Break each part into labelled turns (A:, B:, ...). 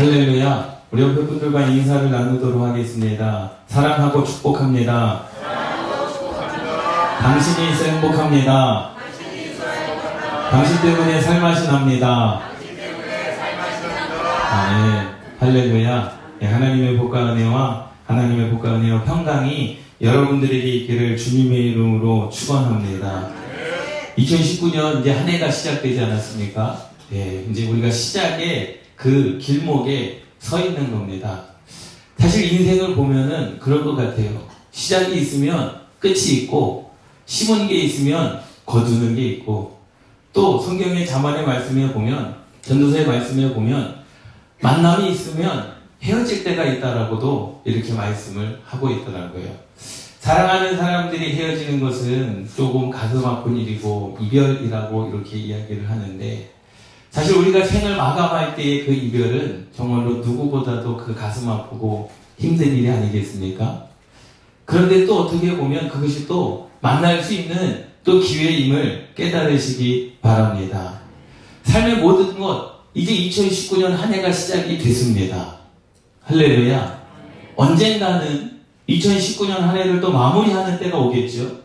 A: 할렐루야. 우리 옆에 분들과 인사를 나누도록 하겠습니다. 사랑하고 축복합니다. 당신이 있어 행복합니다. 당신 때문에 살맛이 납니다. 아, 네. 할렐루야. 네, 하나님의 복과 은혜와 하나님의 복과 은혜와 평강이 여러분들에게 있기를 주님의 이름으로 축원합니다. 2019년 이제 한 해가 시작되지 않았습니까? 네, 이제 우리가 시작에 그 길목에 서 있는 겁니다. 사실 인생을 보면은 그럴 것 같아요. 시작이 있으면 끝이 있고, 심은 게 있으면 거두는 게 있고, 또 성경의 자만의 말씀에 보면, 전도서의 말씀에 보면, 만남이 있으면 헤어질 때가 있다라고도 이렇게 말씀을 하고 있더라고요. 사랑하는 사람들이 헤어지는 것은 조금 가슴 아픈 일이고, 이별이라고 이렇게 이야기를 하는데, 사실 우리가 생을 마감할 때의 그 이별은 정말로 누구보다도 그 가슴 아프고 힘든 일이 아니겠습니까? 그런데 또 어떻게 보면 그것이 또 만날 수 있는 또 기회임을 깨달으시기 바랍니다. 삶의 모든 것, 이제 2019년 한 해가 시작이 됐습니다. 할렐루야. 언젠가는 2019년 한 해를 또 마무리하는 때가 오겠죠.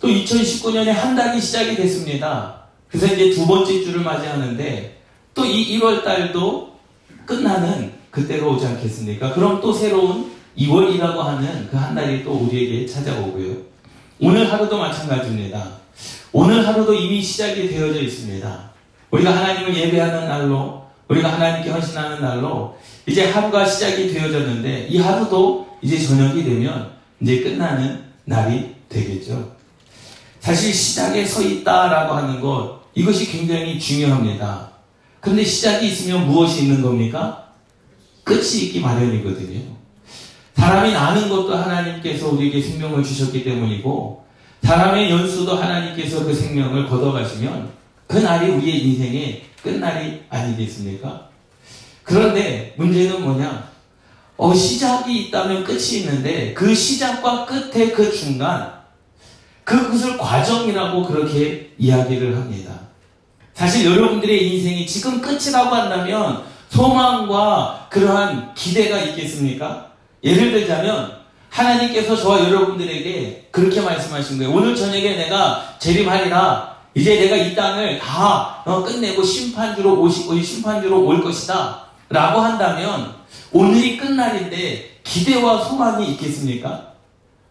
A: 또 2019년에 한 달이 시작이 됐습니다. 그래서 이제 두 번째 주를 맞이하는데 또 이 1월 달도 끝나는 그때가 오지 않겠습니까? 그럼 또 새로운 2월이라고 하는 그 한 달이 또 우리에게 찾아오고요. 오늘 하루도 마찬가지입니다. 오늘 하루도 이미 시작이 되어져 있습니다. 우리가 하나님을 예배하는 날로, 우리가 하나님께 헌신하는 날로 이제 하루가 시작이 되어졌는데 이 하루도 이제 저녁이 되면 이제 끝나는 날이 되겠죠. 사실 시작에 서 있다라고 하는 것, 이것이 굉장히 중요합니다. 그런데 시작이 있으면 무엇이 있는 겁니까? 끝이 있기 마련이거든요. 사람이 나는 것도 하나님께서 우리에게 생명을 주셨기 때문이고, 사람의 연수도 하나님께서 그 생명을 걷어가시면, 그 날이 우리의 인생의 끝날이 아니겠습니까? 그런데 문제는 뭐냐? 어, 시작이 있다면 끝이 있는데, 그 시작과 끝의 그 중간, 그것을 과정이라고 그렇게 이야기를 합니다. 사실 여러분들의 인생이 지금 끝이라고 한다면 소망과 그러한 기대가 있겠습니까? 예를 들자면 하나님께서 저와 여러분들에게 그렇게 말씀하신 거예요. 오늘 저녁에 내가 재림하리라. 이제 내가 이 땅을 다 어, 끝내고 심판주로 오시고 심판주로 올 것이다. 라고 한다면 오늘이 끝날인데 기대와 소망이 있겠습니까?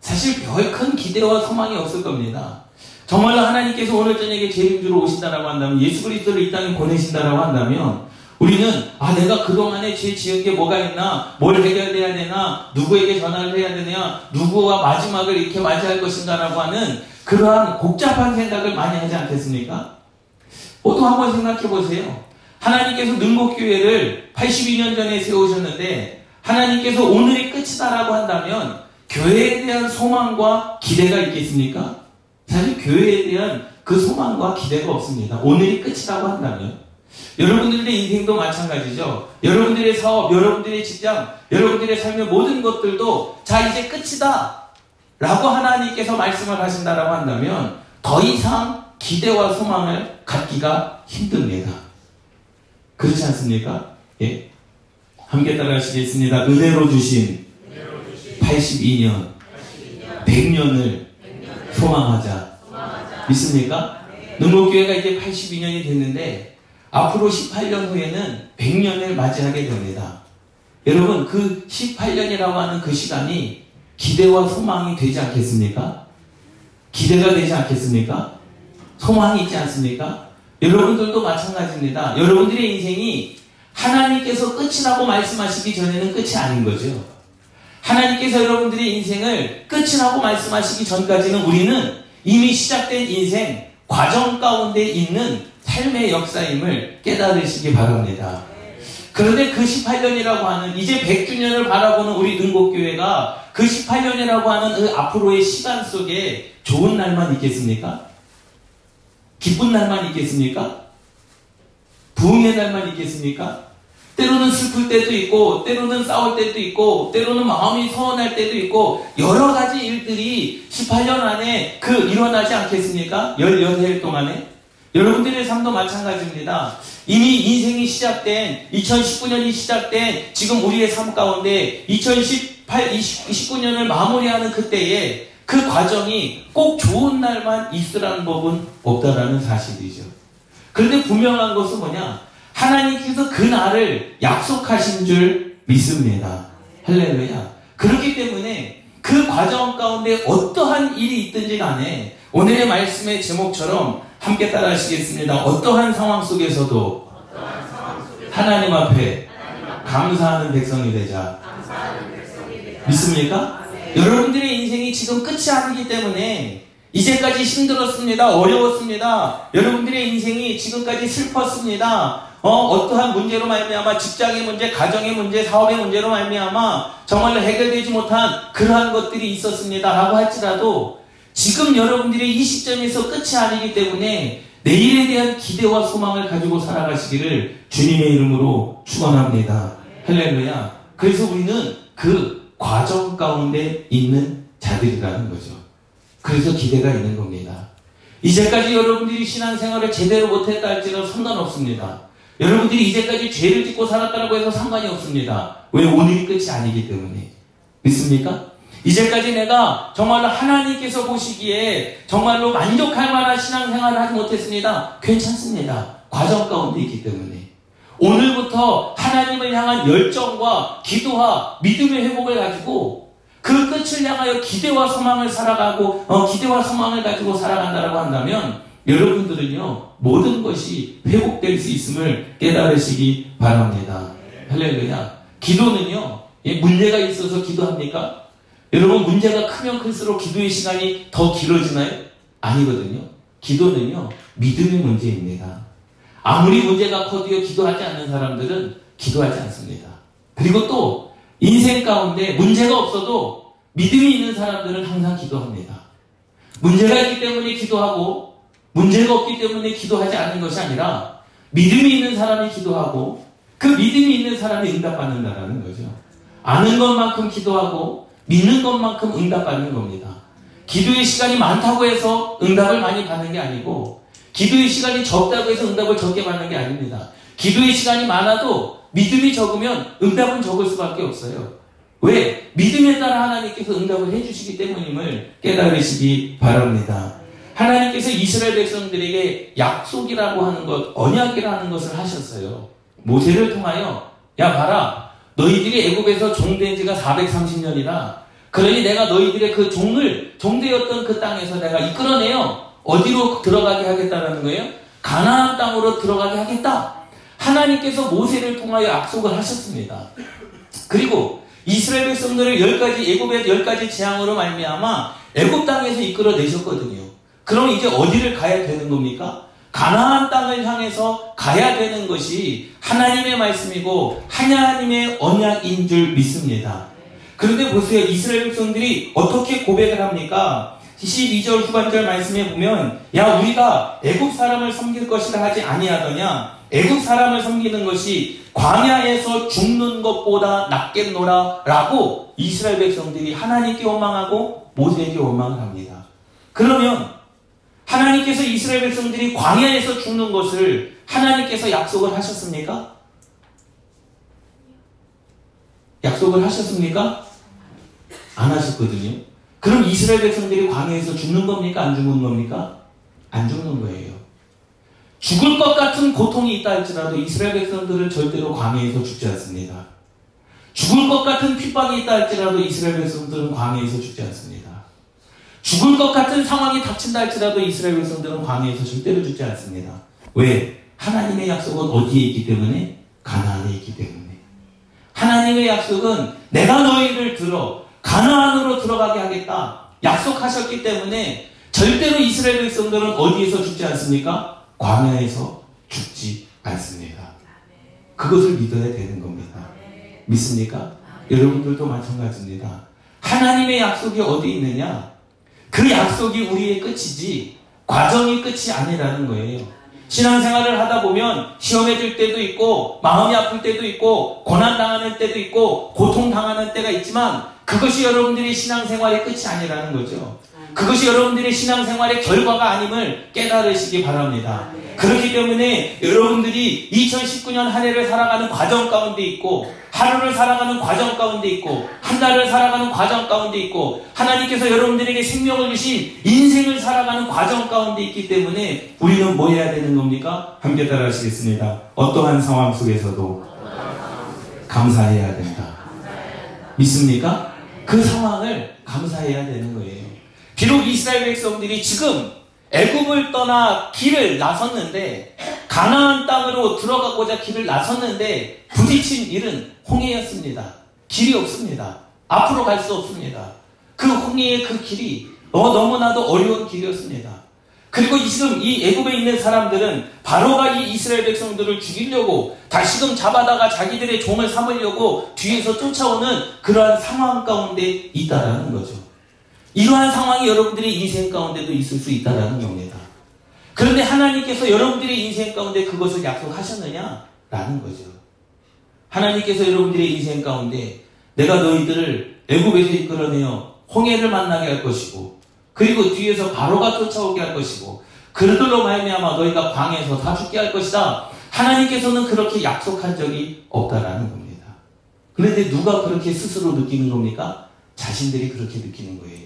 A: 사실 별 큰 기대와 소망이 없을 겁니다. 정말로 하나님께서 오늘 저녁에 재림주로 오신다라고 한다면 예수 그리스도를 이 땅에 보내신다라고 한다면 우리는 아 내가 그동안에 죄 지은 게 뭐가 있나 뭘 해결해야 되나 누구에게 전화를 해야 되냐 누구와 마지막을 이렇게 맞이할 것인가라고 하는 그러한 복잡한 생각을 많이 하지 않겠습니까? 또 한번 생각해 보세요. 하나님께서 능곡교회를 82년 전에 세우셨는데 하나님께서 오늘이 끝이다라고 한다면 교회에 대한 소망과 기대가 있겠습니까? 사실 교회에 대한 그 소망과 기대가 없습니다. 오늘이 끝이라고 한다면. 여러분들의 인생도 마찬가지죠. 여러분들의 사업, 여러분들의 직장, 여러분들의 삶의 모든 것들도 자, 이제 끝이다. 라고 하나님께서 말씀을 하신다라고 한다면 더 이상 기대와 소망을 갖기가 힘듭니다. 그렇지 않습니까? 예. 함께 따라 하시겠습니다. 은혜로 주신 82년, 100년을 소망하자. 믿습니까? 능곡교회가 이제 82년이 됐는데 앞으로 18년 후에는 100년을 맞이하게 됩니다. 여러분 그 18년이라고 하는 그 시간이 기대와 소망이 되지 않겠습니까? 기대가 되지 않겠습니까? 소망이 있지 않습니까? 여러분들도 마찬가지입니다. 여러분들의 인생이 하나님께서 끝이라고 말씀하시기 전에는 끝이 아닌 거죠. 하나님께서 여러분들의 인생을 끝이라고 말씀하시기 전까지는 우리는 이미 시작된 인생, 과정 가운데 있는 삶의 역사임을 깨달으시기 바랍니다. 그런데 그 18년이라고 하는 이제 100주년을 바라보는 우리 능곡교회가 그 18년이라고 하는 그 앞으로의 시간 속에 좋은 날만 있겠습니까? 기쁜 날만 있겠습니까? 부흥의 날만 있겠습니까? 때로는 슬플 때도 있고, 때로는 싸울 때도 있고, 때로는 마음이 서운할 때도 있고, 여러 가지 일들이 18년 안에 그 일어나지 않겠습니까? 18해 동안에. 여러분들의 삶도 마찬가지입니다. 이미 인생이 시작된 2019년이 시작된 지금 우리의 삶 가운데 2018, 29년을 마무리하는 그때에 그 과정이 꼭 좋은 날만 있으라는 법은 없다라는 사실이죠. 그런데 분명한 것은 뭐냐? 하나님께서 그 날을 약속하신 줄 믿습니다. 할렐루야. 그렇기 때문에 그 과정 가운데 어떠한 일이 있든지 간에 오늘의 말씀의 제목처럼 함께 따라 하시겠습니다. 어떠한 상황 속에서도 하나님 앞에 감사하는 백성이 되자. 믿습니까? 여러분들의 인생이 지금 끝이 아니기 때문에 이제까지 힘들었습니다. 어려웠습니다. 여러분들의 인생이 지금까지 슬펐습니다. 어, 어떠한 문제로 말미암아 직장의 문제, 가정의 문제, 사업의 문제로 말미암아 정말로 해결되지 못한 그러한 것들이 있었습니다라고 할지라도 지금 여러분들의 이 시점에서 끝이 아니기 때문에 내일에 대한 기대와 소망을 가지고 살아가시기를 주님의 이름으로 축원합니다. 할렐루야. 그래서 우리는 그 과정 가운데 있는 자들이라는 거죠. 그래서 기대가 있는 겁니다. 이제까지 여러분들이 신앙생활을 제대로 못했다 할지라도 상관없습니다. 여러분들이 이제까지 죄를 짓고 살았다고 해서 상관이 없습니다. 왜 오늘이 끝이 아니기 때문에. 믿습니까? 이제까지 내가 정말로 하나님께서 보시기에 정말로 만족할 만한 신앙생활을 하지 못했습니다. 괜찮습니다. 과정 가운데 있기 때문에. 오늘부터 하나님을 향한 열정과 기도와 믿음의 회복을 가지고 그 끝을 향하여 기대와 소망을 살아가고 어, 기대와 소망을 가지고 살아간다라고 한다면 여러분들은요 모든 것이 회복될 수 있음을 깨달으시기 바랍니다. 할렐루야. 기도는요 문제가 있어서 기도합니까? 여러분 문제가 크면 클수록 기도의 시간이 더 길어지나요? 아니거든요. 기도는요 믿음의 문제입니다. 아무리 문제가 커도요 기도하지 않는 사람들은 기도하지 않습니다. 그리고 또 인생 가운데 문제가 없어도 믿음이 있는 사람들은 항상 기도합니다. 문제가 있기 때문에 기도하고 문제가 없기 때문에 기도하지 않는 것이 아니라 믿음이 있는 사람이 기도하고 그 믿음이 있는 사람이 응답받는다라는 거죠. 아는 것만큼 기도하고 믿는 것만큼 응답받는 겁니다. 기도의 시간이 많다고 해서 응답을 많이 받는 게 아니고 기도의 시간이 적다고 해서 응답을 적게 받는 게 아닙니다. 기도의 시간이 많아도 믿음이 적으면 응답은 적을 수밖에 없어요. 왜? 믿음에 따라 하나님께서 응답을 해주시기 때문임을 깨달으시기 바랍니다. 하나님께서 이스라엘 백성들에게 약속이라고 하는 것, 언약이라는 것을 하셨어요. 모세를 통하여 야 봐라 너희들이 애굽에서 종된 지가 430년이라 그러니 내가 너희들의 그 종을 종되었던 그 땅에서 내가 이끌어내요. 어디로 들어가게 하겠다라는 거예요? 가나안 땅으로 들어가게 하겠다. 하나님께서 모세를 통하여 약속을 하셨습니다. 그리고 이스라엘 백성들을 열 가지 애굽의 열 가지 재앙으로 말미암아 애굽 땅에서 이끌어내셨거든요. 그럼 이제 어디를 가야 되는 겁니까? 가나안 땅을 향해서 가야 되는 것이 하나님의 말씀이고 하나님의 언약인 줄 믿습니다. 그런데 보세요. 이스라엘 백성들이 어떻게 고백을 합니까? 12절 후반절 말씀에 보면 야 우리가 애굽 사람을 섬길 것이라 하지 아니하더냐 애굽 사람을 섬기는 것이 광야에서 죽는 것보다 낫겠노라 라고 이스라엘 백성들이 하나님께 원망하고 모세에게 원망을 합니다. 그러면 하나님께서 이스라엘 백성들이 광야에서 죽는 것을 하나님께서 약속을 하셨습니까? 약속을 하셨습니까? 안 하셨거든요. 그럼 이스라엘 백성들이 광야에서 죽는 겁니까? 안 죽는 겁니까? 안 죽는 거예요. 죽을 것 같은 고통이 있다 할지라도 이스라엘 백성들은 절대로 광야에서 죽지 않습니다. 죽을 것 같은 핍박이 있다 할지라도 이스라엘 백성들은 광야에서 죽지 않습니다. 죽을 것 같은 상황이 닥친다 할지라도 이스라엘 백성들은 광야에서 절대로 죽지 않습니다. 왜? 하나님의 약속은 어디에 있기 때문에? 가나안에 있기 때문에. 하나님의 약속은 내가 너희를 들어 가나안으로 들어가게 하겠다. 약속하셨기 때문에 절대로 이스라엘 백성들은 어디에서 죽지 않습니까? 광야에서 죽지 않습니다. 그것을 믿어야 되는 겁니다. 믿습니까? 여러분들도 마찬가지입니다. 하나님의 약속이 어디 있느냐? 그 약속이 우리의 끝이지 과정이 끝이 아니라는 거예요. 신앙생활을 하다 보면 시험에 들 때도 있고 마음이 아플 때도 있고 고난 당하는 때도 있고 고통 당하는 때가 있지만 그것이 여러분들이 신앙생활의 끝이 아니라는 거죠. 그것이 여러분들의 신앙생활의 결과가 아님을 깨달으시기 바랍니다. 그렇기 때문에 여러분들이 2019년 한 해를 살아가는 과정 가운데 있고 하루를 살아가는 과정 가운데 있고 한 달을 살아가는 과정 가운데 있고 하나님께서 여러분들에게 생명을 주신 인생을 살아가는 과정 가운데 있기 때문에 우리는 뭐 해야 되는 겁니까? 함께 따라 하시겠습니다. 어떠한 상황 속에서도 감사해야 된다. 믿습니까? 그 상황을 감사해야 되는 거예요. 비록 이스라엘 백성들이 지금 애굽을 떠나 길을 나섰는데 가나안 땅으로 들어가고자 길을 나섰는데 부딪힌 일은 홍해였습니다. 길이 없습니다. 앞으로 갈 수 없습니다. 그 홍해의 그 길이 어, 너무나도 어려운 길이었습니다. 그리고 지금 이 애굽에 있는 사람들은 바로가 이 이스라엘 백성들을 죽이려고 다시금 잡아다가 자기들의 종을 삼으려고 뒤에서 쫓아오는 그러한 상황 가운데 있다라는 거죠. 이러한 상황이 여러분들의 인생 가운데도 있을 수 있다라는 겁니다. 그런데 하나님께서 여러분들의 인생 가운데 그것을 약속하셨느냐라는 거죠. 하나님께서 여러분들의 인생 가운데 내가 너희들을 애굽에서 이끌어내어 홍해를 만나게 할 것이고 그리고 뒤에서 바로가 쫓아오게 할 것이고 그들로 말미암아 너희가 광에서 다 죽게 할 것이다. 하나님께서는 그렇게 약속한 적이 없다라는 겁니다. 그런데 누가 그렇게 스스로 느끼는 겁니까? 자신들이 그렇게 느끼는 거예요.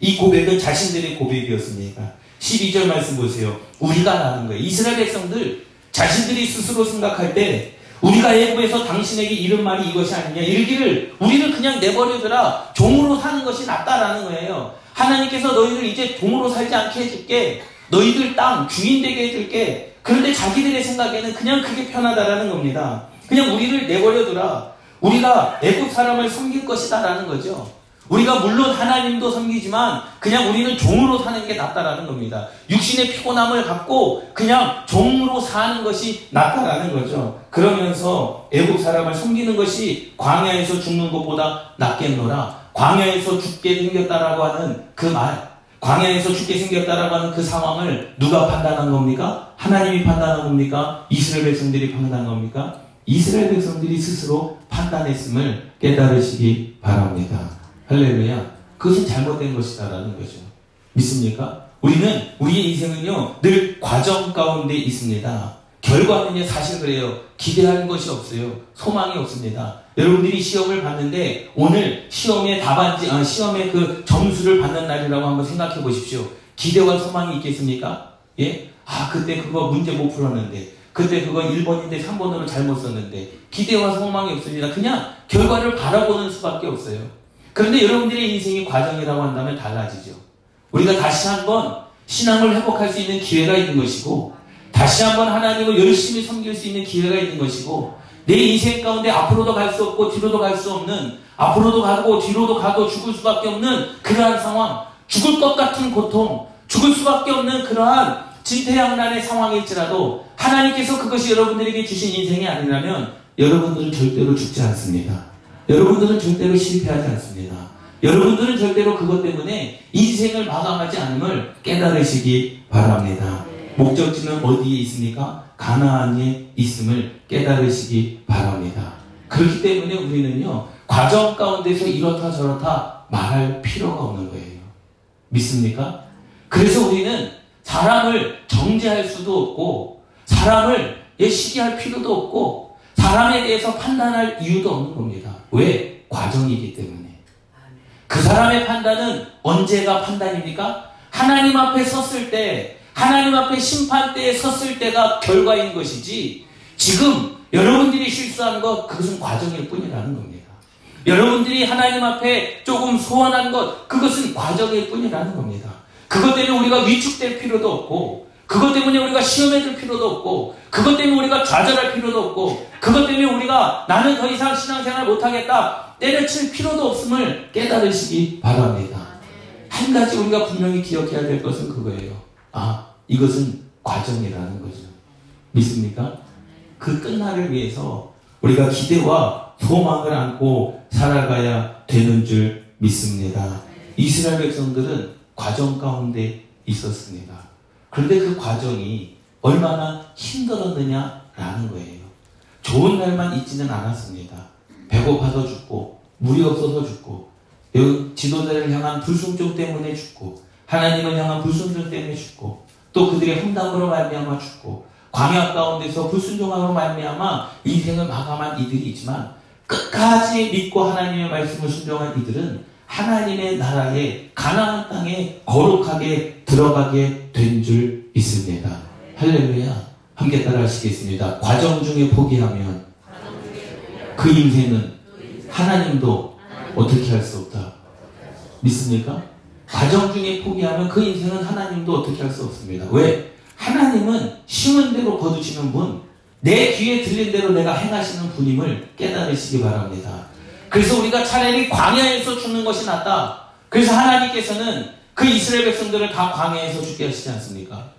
A: 이 고백은 자신들의 고백이었습니다. 12절 말씀 보세요. 우리가 라는 거예요. 이스라엘 백성들 자신들이 스스로 생각할 때 우리가 애굽에서 당신에게 이런 말이 이것이 아니냐 이르기를 우리를 그냥 내버려두라 종으로 사는 것이 낫다라는 거예요. 하나님께서 너희를 이제 종으로 살지 않게 해줄게. 너희들 땅 주인 되게 해줄게. 그런데 자기들의 생각에는 그냥 그게 편하다라는 겁니다. 그냥 우리를 내버려두라. 우리가 애굽 사람을 섬길 것이다라는 거죠. 우리가 물론 하나님도 섬기지만 그냥 우리는 종으로 사는 게 낫다라는 겁니다. 육신의 피곤함을 갖고 그냥 종으로 사는 것이 낫다라는 거죠. 그러면서 애국 사람을 섬기는 것이 광야에서 죽는 것보다 낫겠노라. 광야에서 죽게 생겼다라고 하는 그 말, 광야에서 죽게 생겼다라고 하는 그 상황을 누가 판단한 겁니까? 하나님이 판단한 겁니까? 이스라엘 백성들이 판단한 겁니까? 이스라엘 백성들이 스스로 판단했음을 깨달으시기 바랍니다. 할렐루야. 그것은 잘못된 것이다라는 거죠. 믿습니까? 우리는 우리의 인생은요 늘 과정 가운데 있습니다. 결과는요 사실 그래요. 기대하는 것이 없어요. 소망이 없습니다. 여러분들이 시험을 봤는데 오늘 시험의 답안지 아, 시험의 그 점수를 받는 날이라고 한번 생각해 보십시오. 기대와 소망이 있겠습니까? 예? 아 그때 그거 문제 못 풀었는데 그때 그거 1번인데 3번으로 잘못 썼는데 기대와 소망이 없습니다. 그냥 결과를 바라보는 수밖에 없어요. 그런데 여러분들의 인생이 과정이라고 한다면 달라지죠. 우리가 다시 한번 신앙을 회복할 수 있는 기회가 있는 것이고, 다시 한번 하나님을 열심히 섬길 수 있는 기회가 있는 것이고, 내 인생 가운데 앞으로도 갈 수 없고 뒤로도 갈 수 없는, 앞으로도 가고 뒤로도 가도 죽을 수밖에 없는 그러한 상황, 죽을 것 같은 고통, 죽을 수밖에 없는 그러한 진퇴양난의 상황일지라도 하나님께서 그것이 여러분들에게 주신 인생이 아니라면 여러분들은 절대로 죽지 않습니다. 여러분들은 절대로 실패하지 않습니다. 여러분들은 절대로 그것 때문에 인생을 마감하지 않음을 깨달으시기 바랍니다. 목적지는 어디에 있습니까? 가나안에 있음을 깨달으시기 바랍니다. 그렇기 때문에 우리는요, 과정 가운데서 이렇다 저렇다 말할 필요가 없는 거예요. 믿습니까? 그래서 우리는 사람을 정죄할 수도 없고, 사람을 시기할 필요도 없고, 사람에 대해서 판단할 이유도 없는 겁니다. 왜? 과정이기 때문에. 그 사람의 판단은 언제가 판단입니까? 하나님 앞에 섰을 때, 하나님 앞에 심판 때에 섰을 때가 결과인 것이지, 지금 여러분들이 실수한 것, 그것은 과정일 뿐이라는 겁니다. 여러분들이 하나님 앞에 조금 소원한 것, 그것은 과정일 뿐이라는 겁니다. 그것 때문에 우리가 위축될 필요도 없고, 그것 때문에 우리가 시험에 들 필요도 없고, 그것 때문에 우리가 좌절할 필요도 없고, 그것 때문에 우리가 나는 더 이상 신앙생활 못하겠다, 때려칠 필요도 없음을 깨달으시기 바랍니다. 한 가지 우리가 분명히 기억해야 될 것은 그거예요. 아, 이것은 과정이라는 거죠. 믿습니까? 그 끝날을 위해서 우리가 기대와 소망을 안고 살아가야 되는 줄 믿습니다. 이스라엘 백성들은 과정 가운데 있었습니다. 그런데 그 과정이 얼마나 힘들었느냐라는 거예요. 좋은 날만 있지는 않았습니다. 배고파서 죽고, 물이 없어서 죽고, 지도자를 향한 불순종 때문에 죽고, 하나님을 향한 불순종 때문에 죽고 또 그들의 험담으로 말미암아 죽고 광야 가운데서 불순종함으로 말미암아 인생을 마감한 이들이 있지만 끝까지 믿고 하나님의 말씀을 순종한 이들은 하나님의 나라에 가나안 땅에 거룩하게 들어가게 된 줄 믿습니다. 할렐루야. 함께 따라 하시겠습니다. 과정 중에 포기하면 그 인생은 하나님도 어떻게 할 수 없다. 믿습니까? 과정 중에 포기하면 그 인생은 하나님도 어떻게 할 수 없습니다. 왜? 하나님은 심은 대로 거두시는 분, 내 귀에 들린 대로 내가 행하시는 분임을 깨달으시기 바랍니다. 그래서 우리가 차라리 광야에서 죽는 것이 낫다. 그래서 하나님께서는 그 이스라엘 백성들을 다 광야에서 죽게 하시지 않습니까?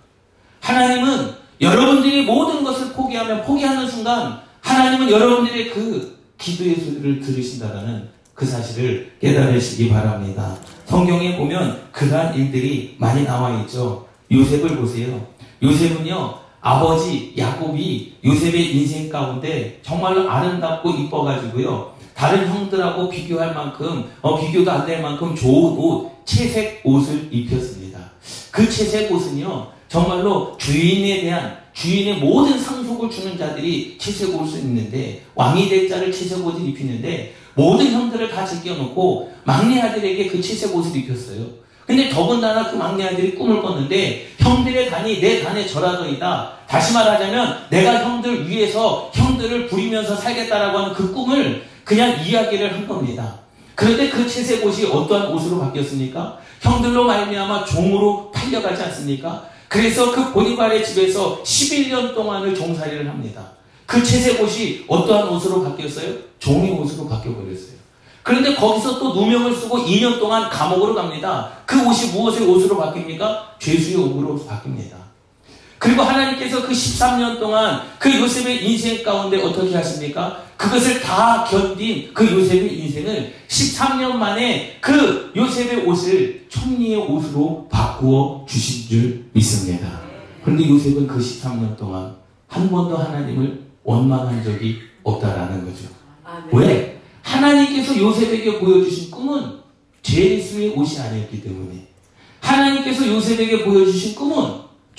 A: 하나님은 여러분들이 모든 것을 포기하면 포기하는 순간 하나님은 여러분들의 그 기도의 소리를 들으신다는 그 사실을 깨달으시기 바랍니다. 성경에 보면 그러한 일들이 많이 나와 있죠. 요셉을 보세요. 요셉은요, 아버지 야곱이 요셉의 인생 가운데 정말로 아름답고 이뻐가지고요. 다른 형들하고 비교할 만큼, 어, 비교도 안 될 만큼 좋은 옷, 채색 옷을 입혔습니다. 그 채색 옷은요, 정말로 주인에 대한 주인의 모든 상속을 주는 자들이 채색 옷을 입는데 왕이 될 자를 채색 옷을 입히는데 모든 형들을 다 제껴놓고 막내 아들에게 그 채색 옷을 입혔어요. 근데 더군다나 그 막내 아들이 꿈을 꿨는데 형들의 단이 내 단의 절하더이다. 다시 말하자면 내가 형들 위해서 형들을 부리면서 살겠다라고 하는 그 꿈을 그냥 이야기를 한 겁니다. 그런데 그 채색 옷이 어떠한 옷으로 바뀌었습니까? 형들로 말미암아 종으로 팔려가지 않습니까? 그래서 그 보니발의 집에서 11년 동안을 종살이를 합니다. 그 채색 옷이 어떠한 옷으로 바뀌었어요? 종의 옷으로 바뀌어버렸어요. 그런데 거기서 또 누명을 쓰고 2년 동안 감옥으로 갑니다. 그 옷이 무엇의 옷으로 바뀝니까? 죄수의 옷으로 바뀝니다. 그리고 하나님께서 그 13년 동안 그 요셉의 인생 가운데 어떻게 하십니까? 그것을 다 견딘 그 요셉의 인생을 13년 만에 그 요셉의 옷을 천리의 옷으로 바꾸어 주신 줄 믿습니다. 그런데 요셉은 그 13년 동안 한 번도 하나님을 원망한 적이 없다라는 거죠. 아, 네. 왜? 하나님께서 요셉에게 보여주신 꿈은 죄수의 옷이 아니었기 때문에 하나님께서 요셉에게 보여주신 꿈은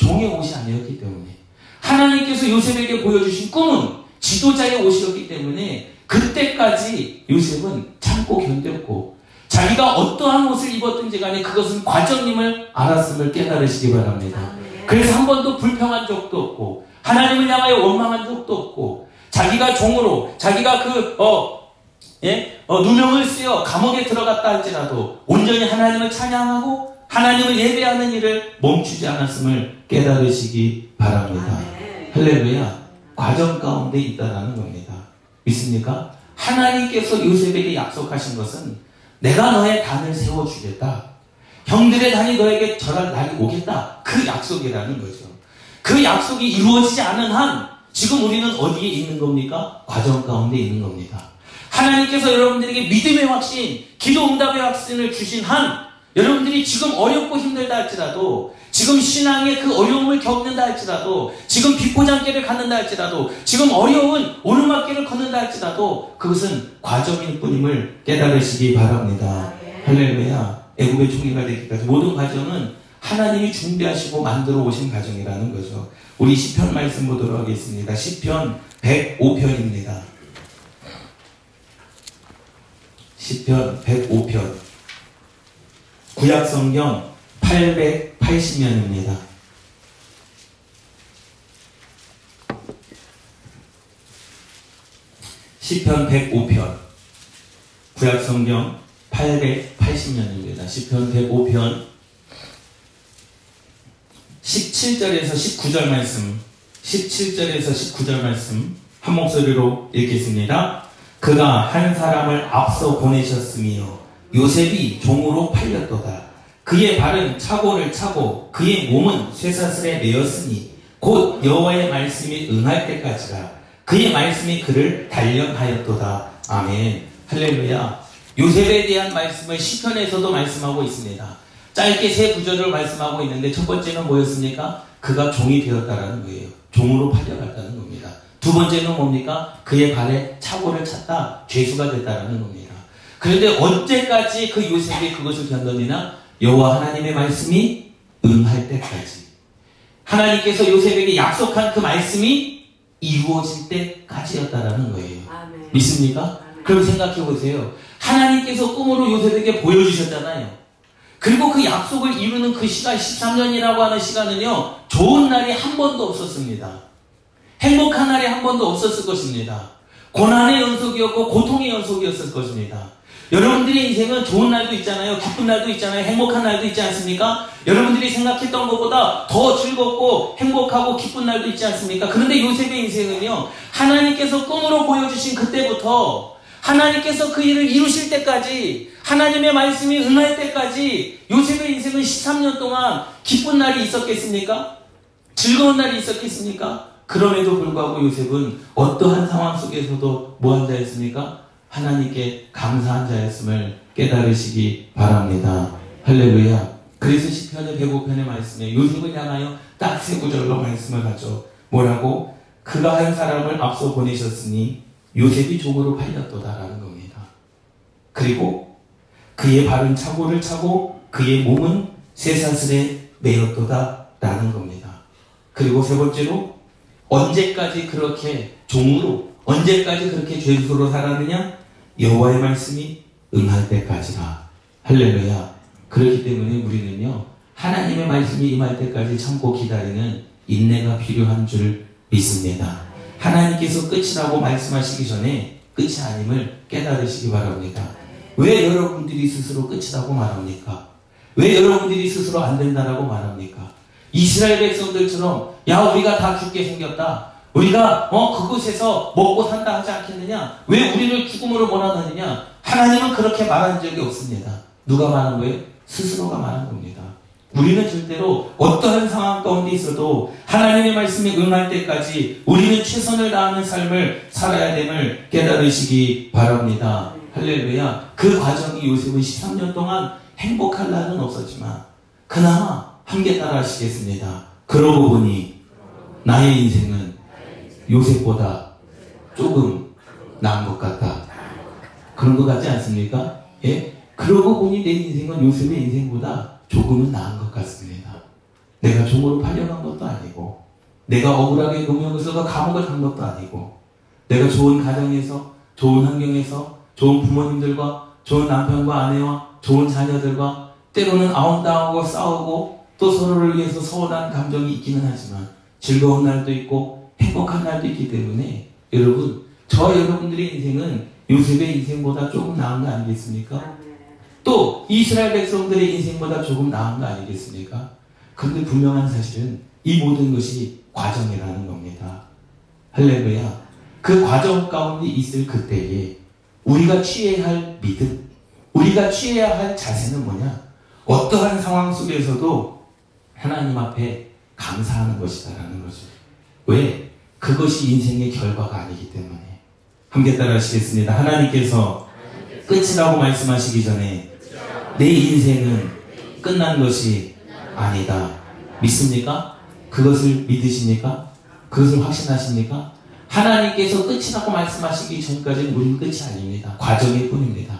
A: 종의 옷이 아니었기 때문에 하나님께서 요셉에게 보여주신 꿈은 지도자의 옷이었기 때문에 그때까지 요셉은 참고 견뎠고 자기가 어떠한 옷을 입었든지 간에 그것은 과정님을 알았음을 깨달으시기 바랍니다. 그래서 한 번도 불평한 적도 없고 하나님을 향하여 원망한 적도 없고 자기가 종으로 자기가 그 어, 예? 어, 누명을 쓰여 감옥에 들어갔다 할지라도 온전히 하나님을 찬양하고 하나님을 예배하는 일을 멈추지 않았음을 깨달으시기 바랍니다. 아, 할렐루야. 과정 가운데 있다라는 겁니다. 믿습니까? 하나님께서 요셉에게 약속하신 것은 내가 너의 단을 세워주겠다. 형들의 단이 너에게 절할 날이 오겠다. 그 약속이라는 거죠. 그 약속이 이루어지지 않은 한 지금 우리는 어디에 있는 겁니까? 과정 가운데 있는 겁니다. 하나님께서 여러분들에게 믿음의 확신, 기도 응답의 확신을 주신 한 여러분들이 지금 어렵고 힘들다 할지라도 지금 신앙의 그 어려움을 겪는다 할지라도 지금 비포장길을 갖는다 할지라도 지금 어려운 오르막길을 걷는다 할지라도 그것은 과정일 뿐임을 깨달으시기 바랍니다. 할렐루야. 애굽의 총리가 되기까지 모든 과정은 하나님이 준비하시고 만들어 오신 과정이라는 거죠. 우리 시편 말씀 보도록 하겠습니다. 시편 105편입니다. 시편 105편. 구약 성경 880년입니다. 시편 105편 구약 성경 880년입니다. 시편 105편 17절에서 19절 말씀 17절에서 19절 말씀 한 목소리로 읽겠습니다. 그가 한 사람을 앞서 보내셨으며 요셉이 종으로 팔렸도다. 그의 발은 차고를 차고 그의 몸은 쇠사슬에 매였으니 곧 여호와의 말씀이 응할 때까지라. 그의 말씀이 그를 단련하였도다. 아멘. 할렐루야. 요셉에 대한 말씀을 시편에서도 말씀하고 있습니다. 짧게 세 구절을 말씀하고 있는데 첫 번째는 뭐였습니까? 그가 종이 되었다라는 거예요. 종으로 팔려갔다는 겁니다. 두 번째는 뭡니까? 그의 발에 차고를 찼다. 죄수가 됐다라는 겁니다. 그런데 언제까지 그 요셉이 그것을 견뎌내나? 여호와 하나님의 말씀이 응할 때까지 하나님께서 요셉에게 약속한 그 말씀이 이루어질 때까지였다라는 거예요.
B: 아멘.
A: 믿습니까?
B: 아멘.
A: 그럼 생각해 보세요. 하나님께서 꿈으로 요셉에게 보여주셨잖아요. 그리고 그 약속을 이루는 그 시간 13년이라고 하는 시간은요. 좋은 날이 한 번도 없었습니다. 행복한 날이 한 번도 없었을 것입니다. 고난의 연속이었고 고통의 연속이었을 것입니다. 여러분들의 인생은 좋은 날도 있잖아요. 기쁜 날도 있잖아요. 행복한 날도 있지 않습니까? 여러분들이 생각했던 것보다 더 즐겁고 행복하고 기쁜 날도 있지 않습니까? 그런데 요셉의 인생은요. 하나님께서 꿈으로 보여주신 그때부터 하나님께서 그 일을 이루실 때까지 하나님의 말씀이 응할 때까지 요셉의 인생은 13년 동안 기쁜 날이 있었겠습니까? 즐거운 날이 있었겠습니까? 그럼에도 불구하고 요셉은 어떠한 상황 속에서도 뭐한 자였습니까? 하나님께 감사한 자였음을 깨달으시기 바랍니다. 할렐루야. 그래서 시편의 105편의 말씀에 요셉을 향하여 딱 세 구절로 말씀을 하죠. 뭐라고? 그가 한 사람을 앞서 보내셨으니 요셉이 종으로 팔렸도다라는 겁니다. 그리고 그의 발은 차고를 차고 그의 몸은 쇠사슬에 매였도다라는 겁니다. 그리고 세 번째로 언제까지 그렇게 종으로 언제까지 그렇게 죄수로 살았느냐? 여호와의 말씀이 응할 때까지라. 할렐루야. 그렇기 때문에 우리는요. 하나님의 말씀이 임할 때까지 참고 기다리는 인내가 필요한 줄 믿습니다. 하나님께서 끝이라고 말씀하시기 전에 끝이 아님을 깨달으시기 바랍니다. 왜 여러분들이 스스로 끝이라고 말합니까? 왜 여러분들이 스스로 안 된다라고 말합니까? 이스라엘 백성들처럼 야 우리가 다 죽게 생겼다. 우리가 어 그곳에서 먹고 산다 하지 않겠느냐? 왜 우리를 죽음으로 몰아넣느냐? 하나님은 그렇게 말한 적이 없습니다. 누가 말한 거예요? 스스로가 말한 겁니다. 우리는 절대로 어떠한 상황 가운데 있어도 하나님의 말씀에 응할 때까지 우리는 최선을 다하는 삶을 살아야 됨을 깨달으시기 바랍니다. 할렐루야. 그 과정이 요셉은 13년 동안 행복할 날은 없었지만 그나마 함께 따라 하시겠습니다. 그러고 보니 나의 인생은 요셉보다 조금 나은 것 같다. 그런 것 같지 않습니까? 예? 그러고 보니 내 인생은 요셉의 인생보다 조금은 나은 것 같습니다. 내가 종으로 팔려간 것도 아니고, 내가 억울하게 노명을서가 감옥을 간 것도 아니고, 내가 좋은 가정에서, 좋은 환경에서, 좋은 부모님들과, 좋은 남편과 아내와, 좋은 자녀들과, 때로는 아웅다웅하고 싸우고, 또 서로를 위해서 서운한 감정이 있기는 하지만, 즐거운 날도 있고, 행복한 날도 있기 때문에, 여러분, 저 여러분들의 인생은 요셉의 인생보다 조금 나은 거 아니겠습니까?
B: 아멘.
A: 또 이스라엘 백성들의 인생보다 조금 나은 거 아니겠습니까? 그런데 분명한 사실은 이 모든 것이 과정이라는 겁니다. 할렐루야. 그 과정 가운데 있을 그때에 우리가 취해야 할 믿음, 우리가 취해야 할 자세는 뭐냐? 어떠한 상황 속에서도 하나님 앞에 감사하는 것이다라는 거죠. 왜? 그것이 인생의 결과가 아니기 때문에. 함께 따라 하시겠습니다. 하나님께서 끝이라고 말씀하시기 전에 내 인생은 끝난 것이 아니다. 믿습니까? 그것을 믿으십니까? 그것을 확신하십니까? 하나님께서 끝이라고 말씀하시기 전까지는 우리는 끝이 아닙니다. 과정일 뿐입니다.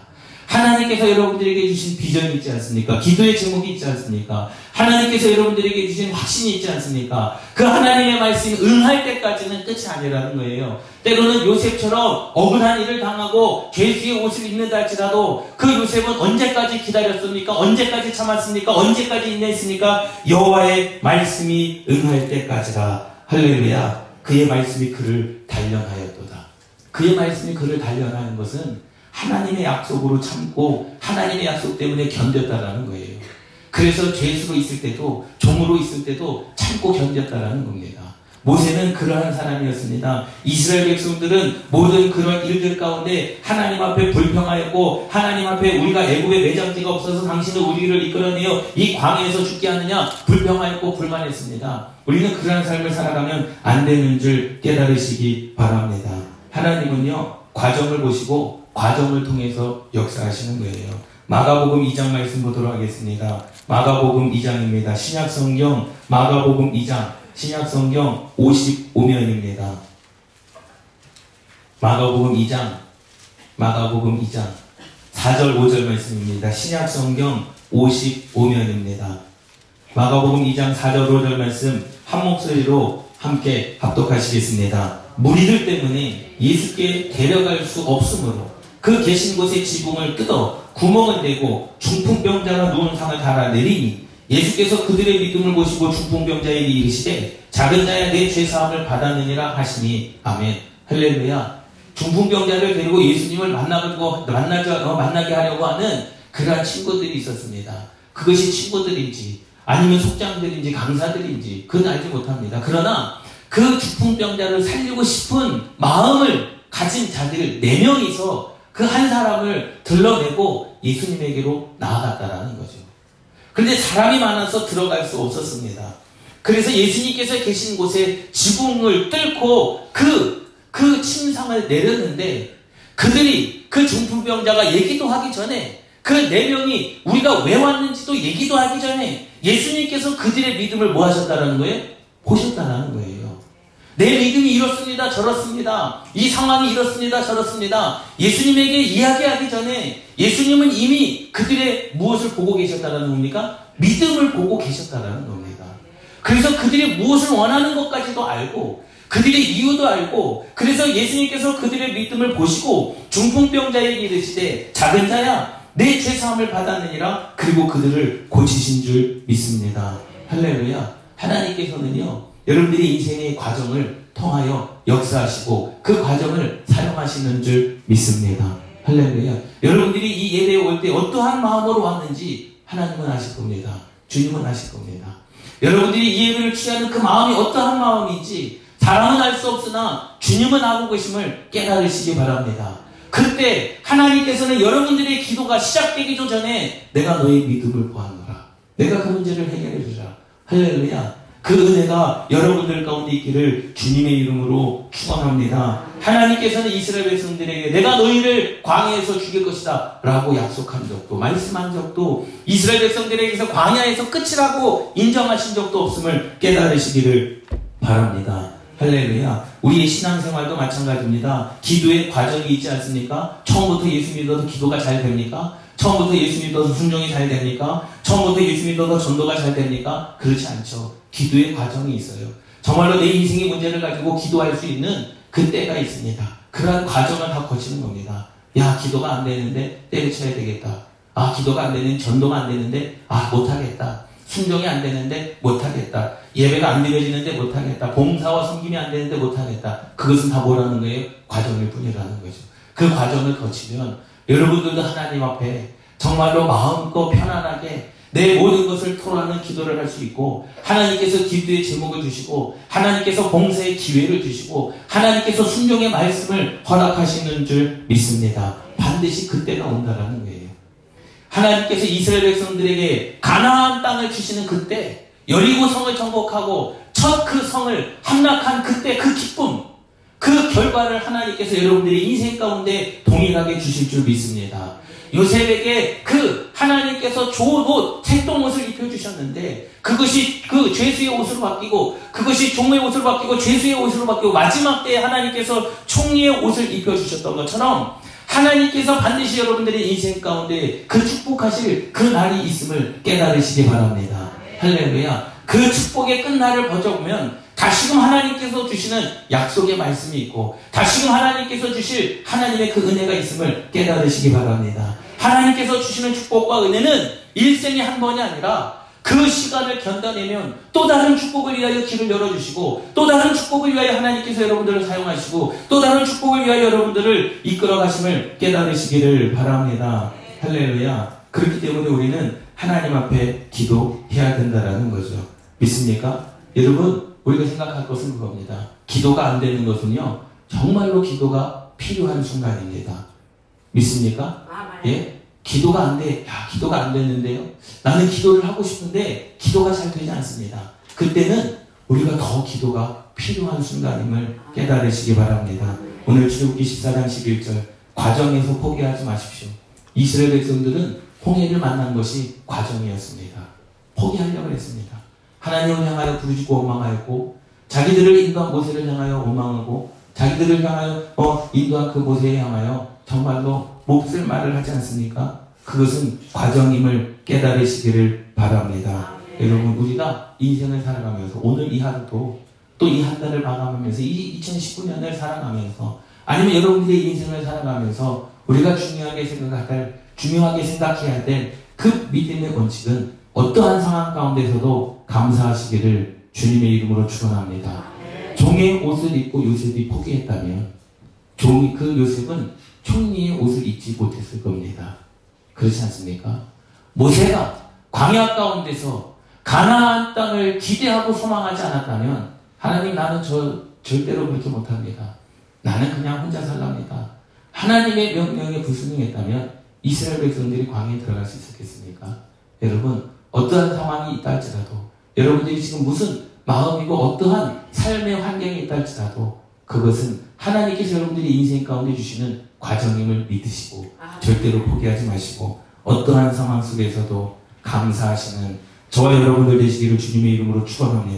A: 하나님께서 여러분들에게 주신 비전이 있지 않습니까? 기도의 제목이 있지 않습니까? 하나님께서 여러분들에게 주신 확신이 있지 않습니까? 그 하나님의 말씀이 응할 때까지는 끝이 아니라는 거예요. 때로는 요셉처럼 억울한 일을 당하고 죄수의 옷을 입는다 할지라도 그 요셉은 언제까지 기다렸습니까? 언제까지 참았습니까? 언제까지 인내했습니까? 여호와의 말씀이 응할 때까지라 할렐루야 그의 말씀이 그를 단련하였도다. 그의 말씀이 그를 단련하는 것은 하나님의 약속으로 참고 하나님의 약속 때문에 견뎠다라는 거예요. 그래서 죄수로 있을 때도 종으로 있을 때도 참고 견뎠다라는 겁니다. 모세는 그러한 사람이었습니다. 이스라엘 백성들은 모든 그런 일들 가운데 하나님 앞에 불평하였고 하나님 앞에 우리가 애굽에 매장지가 없어서 당신은 우리를 이끌어내어 이 광야에서 죽게 하느냐 불평하였고 불만했습니다. 우리는 그러한 삶을 살아가면 안 되는 줄 깨달으시기 바랍니다. 하나님은요 과정을 보시고 과정을 통해서 역사하시는 거예요. 마가복음 2장 말씀 보도록 하겠습니다. 마가복음 2장입니다. 신약성경 마가복음 2장 신약성경 55면입니다. 마가복음 2장 마가복음 2장 4절 5절 말씀입니다. 신약성경 55면입니다. 마가복음 2장 4절 5절 말씀 한 목소리로 함께 합독하시겠습니다. 무리들 때문에 예수께 데려갈 수 없으므로 그 계신 곳의 지붕을 뜯어 구멍을 내고 중풍병자가 누운 상을 달아 내리니 예수께서 그들의 믿음을 보시고 중풍병자에게 이르시되 작은 자야 내 죄사함을 받았느니라 하시니 아멘 할렐루야 중풍병자를 데리고 예수님을 만나고 만나자, 어, 만나게 하려고 하는 그러한 친구들이 있었습니다. 그것이 친구들인지 아니면 속장들인지 강사들인지 그건 알지 못합니다. 그러나 그 중풍병자를 살리고 싶은 마음을 가진 자들 네 명이서 그 한 사람을 들러내고 예수님에게로 나아갔다라는 거죠. 그런데 사람이 많아서 들어갈 수 없었습니다. 그래서 예수님께서 계신 곳에 지붕을 뚫고 그, 그 침상을 내렸는데 그들이 그 중풍병자가 얘기도 하기 전에 그 네 명이 우리가 왜 왔는지도 얘기도 하기 전에 예수님께서 그들의 믿음을 뭐 하셨다는 거예요? 보셨다는 거예요. 내 믿음이 이렇습니다. 저렇습니다. 이 상황이 이렇습니다. 저렇습니다. 예수님에게 이야기하기 전에 예수님은 이미 그들의 무엇을 보고 계셨다는 겁니까? 믿음을 보고 계셨다는 겁니다. 그래서 그들이 무엇을 원하는 것까지도 알고 그들의 이유도 알고 그래서 예수님께서 그들의 믿음을 보시고 중풍병자에게 이르시되 작은 자야 내 죄사함을 받았느니라 그리고 그들을 고치신 줄 믿습니다. 할렐루야 하나님께서는요 여러분들이 인생의 과정을 통하여 역사하시고 그 과정을 사용하시는 줄 믿습니다. 할렐루야. 여러분들이 이 예배에 올 때 어떠한 마음으로 왔는지 하나님은 아실 겁니다. 주님은 아실 겁니다. 여러분들이 이 예배를 취하는 그 마음이 어떠한 마음인지 사람은 알 수 없으나 주님은 알고 계심을 깨달으시기 바랍니다. 그때 하나님께서는 여러분들의 기도가 시작되기 전에 내가 너의 믿음을 보았노라. 내가 그 문제를 해결해 주라. 할렐루야. 그 은혜가 여러분들 가운데 있기를 주님의 이름으로 축원합니다. 하나님께서는 이스라엘 백성들에게 내가 너희를 광야에서 죽일 것이다 라고 약속한 적도 말씀한 적도 이스라엘 백성들에게서 광야에서 끝이라고 인정하신 적도 없음을 깨달으시기를 바랍니다. 할렐루야. 우리의 신앙생활도 마찬가지입니다. 기도의 과정이 있지 않습니까? 처음부터 예수 믿어도 기도가 잘 됩니까? 처음부터 예수 믿어서 순종이 잘 됩니까? 처음부터 예수 믿어서 전도가 잘 됩니까? 그렇지 않죠. 기도의 과정이 있어요. 정말로 내 인생의 문제를 가지고 기도할 수 있는 그 때가 있습니다. 그러한 과정을 다 거치는 겁니다. 야, 기도가 안 되는데 때려쳐야 되겠다. 아, 기도가 안 되는 전도가 안 되는데 아, 못하겠다. 순종이 안 되는데 못하겠다. 예배가 안 드려지는데 못하겠다. 봉사와 섬김이 안 되는데 못하겠다. 그것은 다 뭐라는 거예요? 과정일 뿐이라는 거죠. 그 과정을 거치면 여러분들도 하나님 앞에 정말로 마음껏 편안하게 내 모든 것을 토로하는 기도를 할 수 있고 하나님께서 기도의 제목을 주시고 하나님께서 봉사의 기회를 주시고 하나님께서 순종의 말씀을 허락하시는 줄 믿습니다. 반드시 그때가 온다라는 거예요. 하나님께서 이스라엘 백성들에게 가나안 땅을 주시는 그때 여리고 성을 정복하고 첫 그 성을 함락한 그때 그 기쁨 그 결과를 하나님께서 여러분들의 인생 가운데 동일하게 주실 줄 믿습니다. 요셉에게 그 하나님께서 좋은 옷, 색동 옷을 입혀주셨는데 그것이 그 죄수의 옷으로 바뀌고 그것이 종의 옷으로 바뀌고 죄수의 옷으로 바뀌고 마지막 때에 하나님께서 총리의 옷을 입혀주셨던 것처럼 하나님께서 반드시 여러분들의 인생 가운데 그 축복하실 그 날이 있음을 깨달으시기 바랍니다. 할렐루야. 그 축복의 끝날을 버져보면 다시금 하나님께서 주시는 약속의 말씀이 있고 다시금 하나님께서 주실 하나님의 그 은혜가 있음을 깨달으시기 바랍니다. 하나님께서 주시는 축복과 은혜는 일생에 한 번이 아니라 그 시간을 견뎌내면 또 다른 축복을 위하여 길을 열어주시고 또 다른 축복을 위하여 하나님께서 여러분들을 사용하시고 또 다른 축복을 위하여 여러분들을 이끌어 가심을 깨달으시기를 바랍니다. 할렐루야. 그렇기 때문에 우리는 하나님 앞에 기도해야 된다라는 거죠. 믿습니까? 여러분, 우리가 생각할 것은 그겁니다. 기도가 안 되는 것은요, 정말로 기도가 필요한 순간입니다. 믿습니까? 아, 예? 기도가 안 돼. 야, 기도가 안 됐는데요. 나는 기도를 하고 싶은데 기도가 잘 되지 않습니다. 그때는 우리가 더 기도가 필요한 순간임을 깨달으시기 바랍니다. 오늘 출애굽기 14장 11절 과정에서 포기하지 마십시오. 이스라엘 백성들은 홍해를 만난 것이 과정이었습니다. 포기하려고 했습니다. 하나님을 향하여 부르짖고 원망하였고 자기들을 인도한 모세를 향하여 원망하고 자기들을 향하여 어, 인도한 그 모세에 향하여 정말로 몹쓸 말을 하지 않습니까? 그것은 과정임을 깨달으시기를 바랍니다. 여러분 우리가 인생을 살아가면서 오늘 이 하루도 또 이 한 달을 마감하면서 이 2019년을 살아가면서 아니면 여러분들의 인생을 살아가면서 우리가 중요하게 생각할 중요하게 생각해야 될 그 믿음의 원칙은 어떠한 상황 가운데서도 감사하시기를 주님의 이름으로 축원합니다. 종의 옷을 입고 요셉이 포기했다면 종이 그 요셉은 총리의 옷을 입지 못했을 겁니다. 그렇지 않습니까? 모세가 광야 가운데서 가나안 땅을 기대하고 소망하지 않았다면 하나님 나는 저 절대로 그렇게 못합니다. 나는 그냥 혼자 살랍니다. 하나님의 명령에 불순응했다면 이스라엘 백성들이 광야에 들어갈 수 있었겠습니까? 여러분 어떠한 상황이 있다 할지라도 여러분들이 지금 무슨 마음이고 어떠한 삶의 환경이 있다 할지라도 그것은 하나님께서 여러분들이 인생 가운데 주시는 과정임을 믿으시고 절대로 포기하지 마시고 어떠한 상황 속에서도 감사하시는 저와 여러분들 되시기를 주님의 이름으로 축원합니다.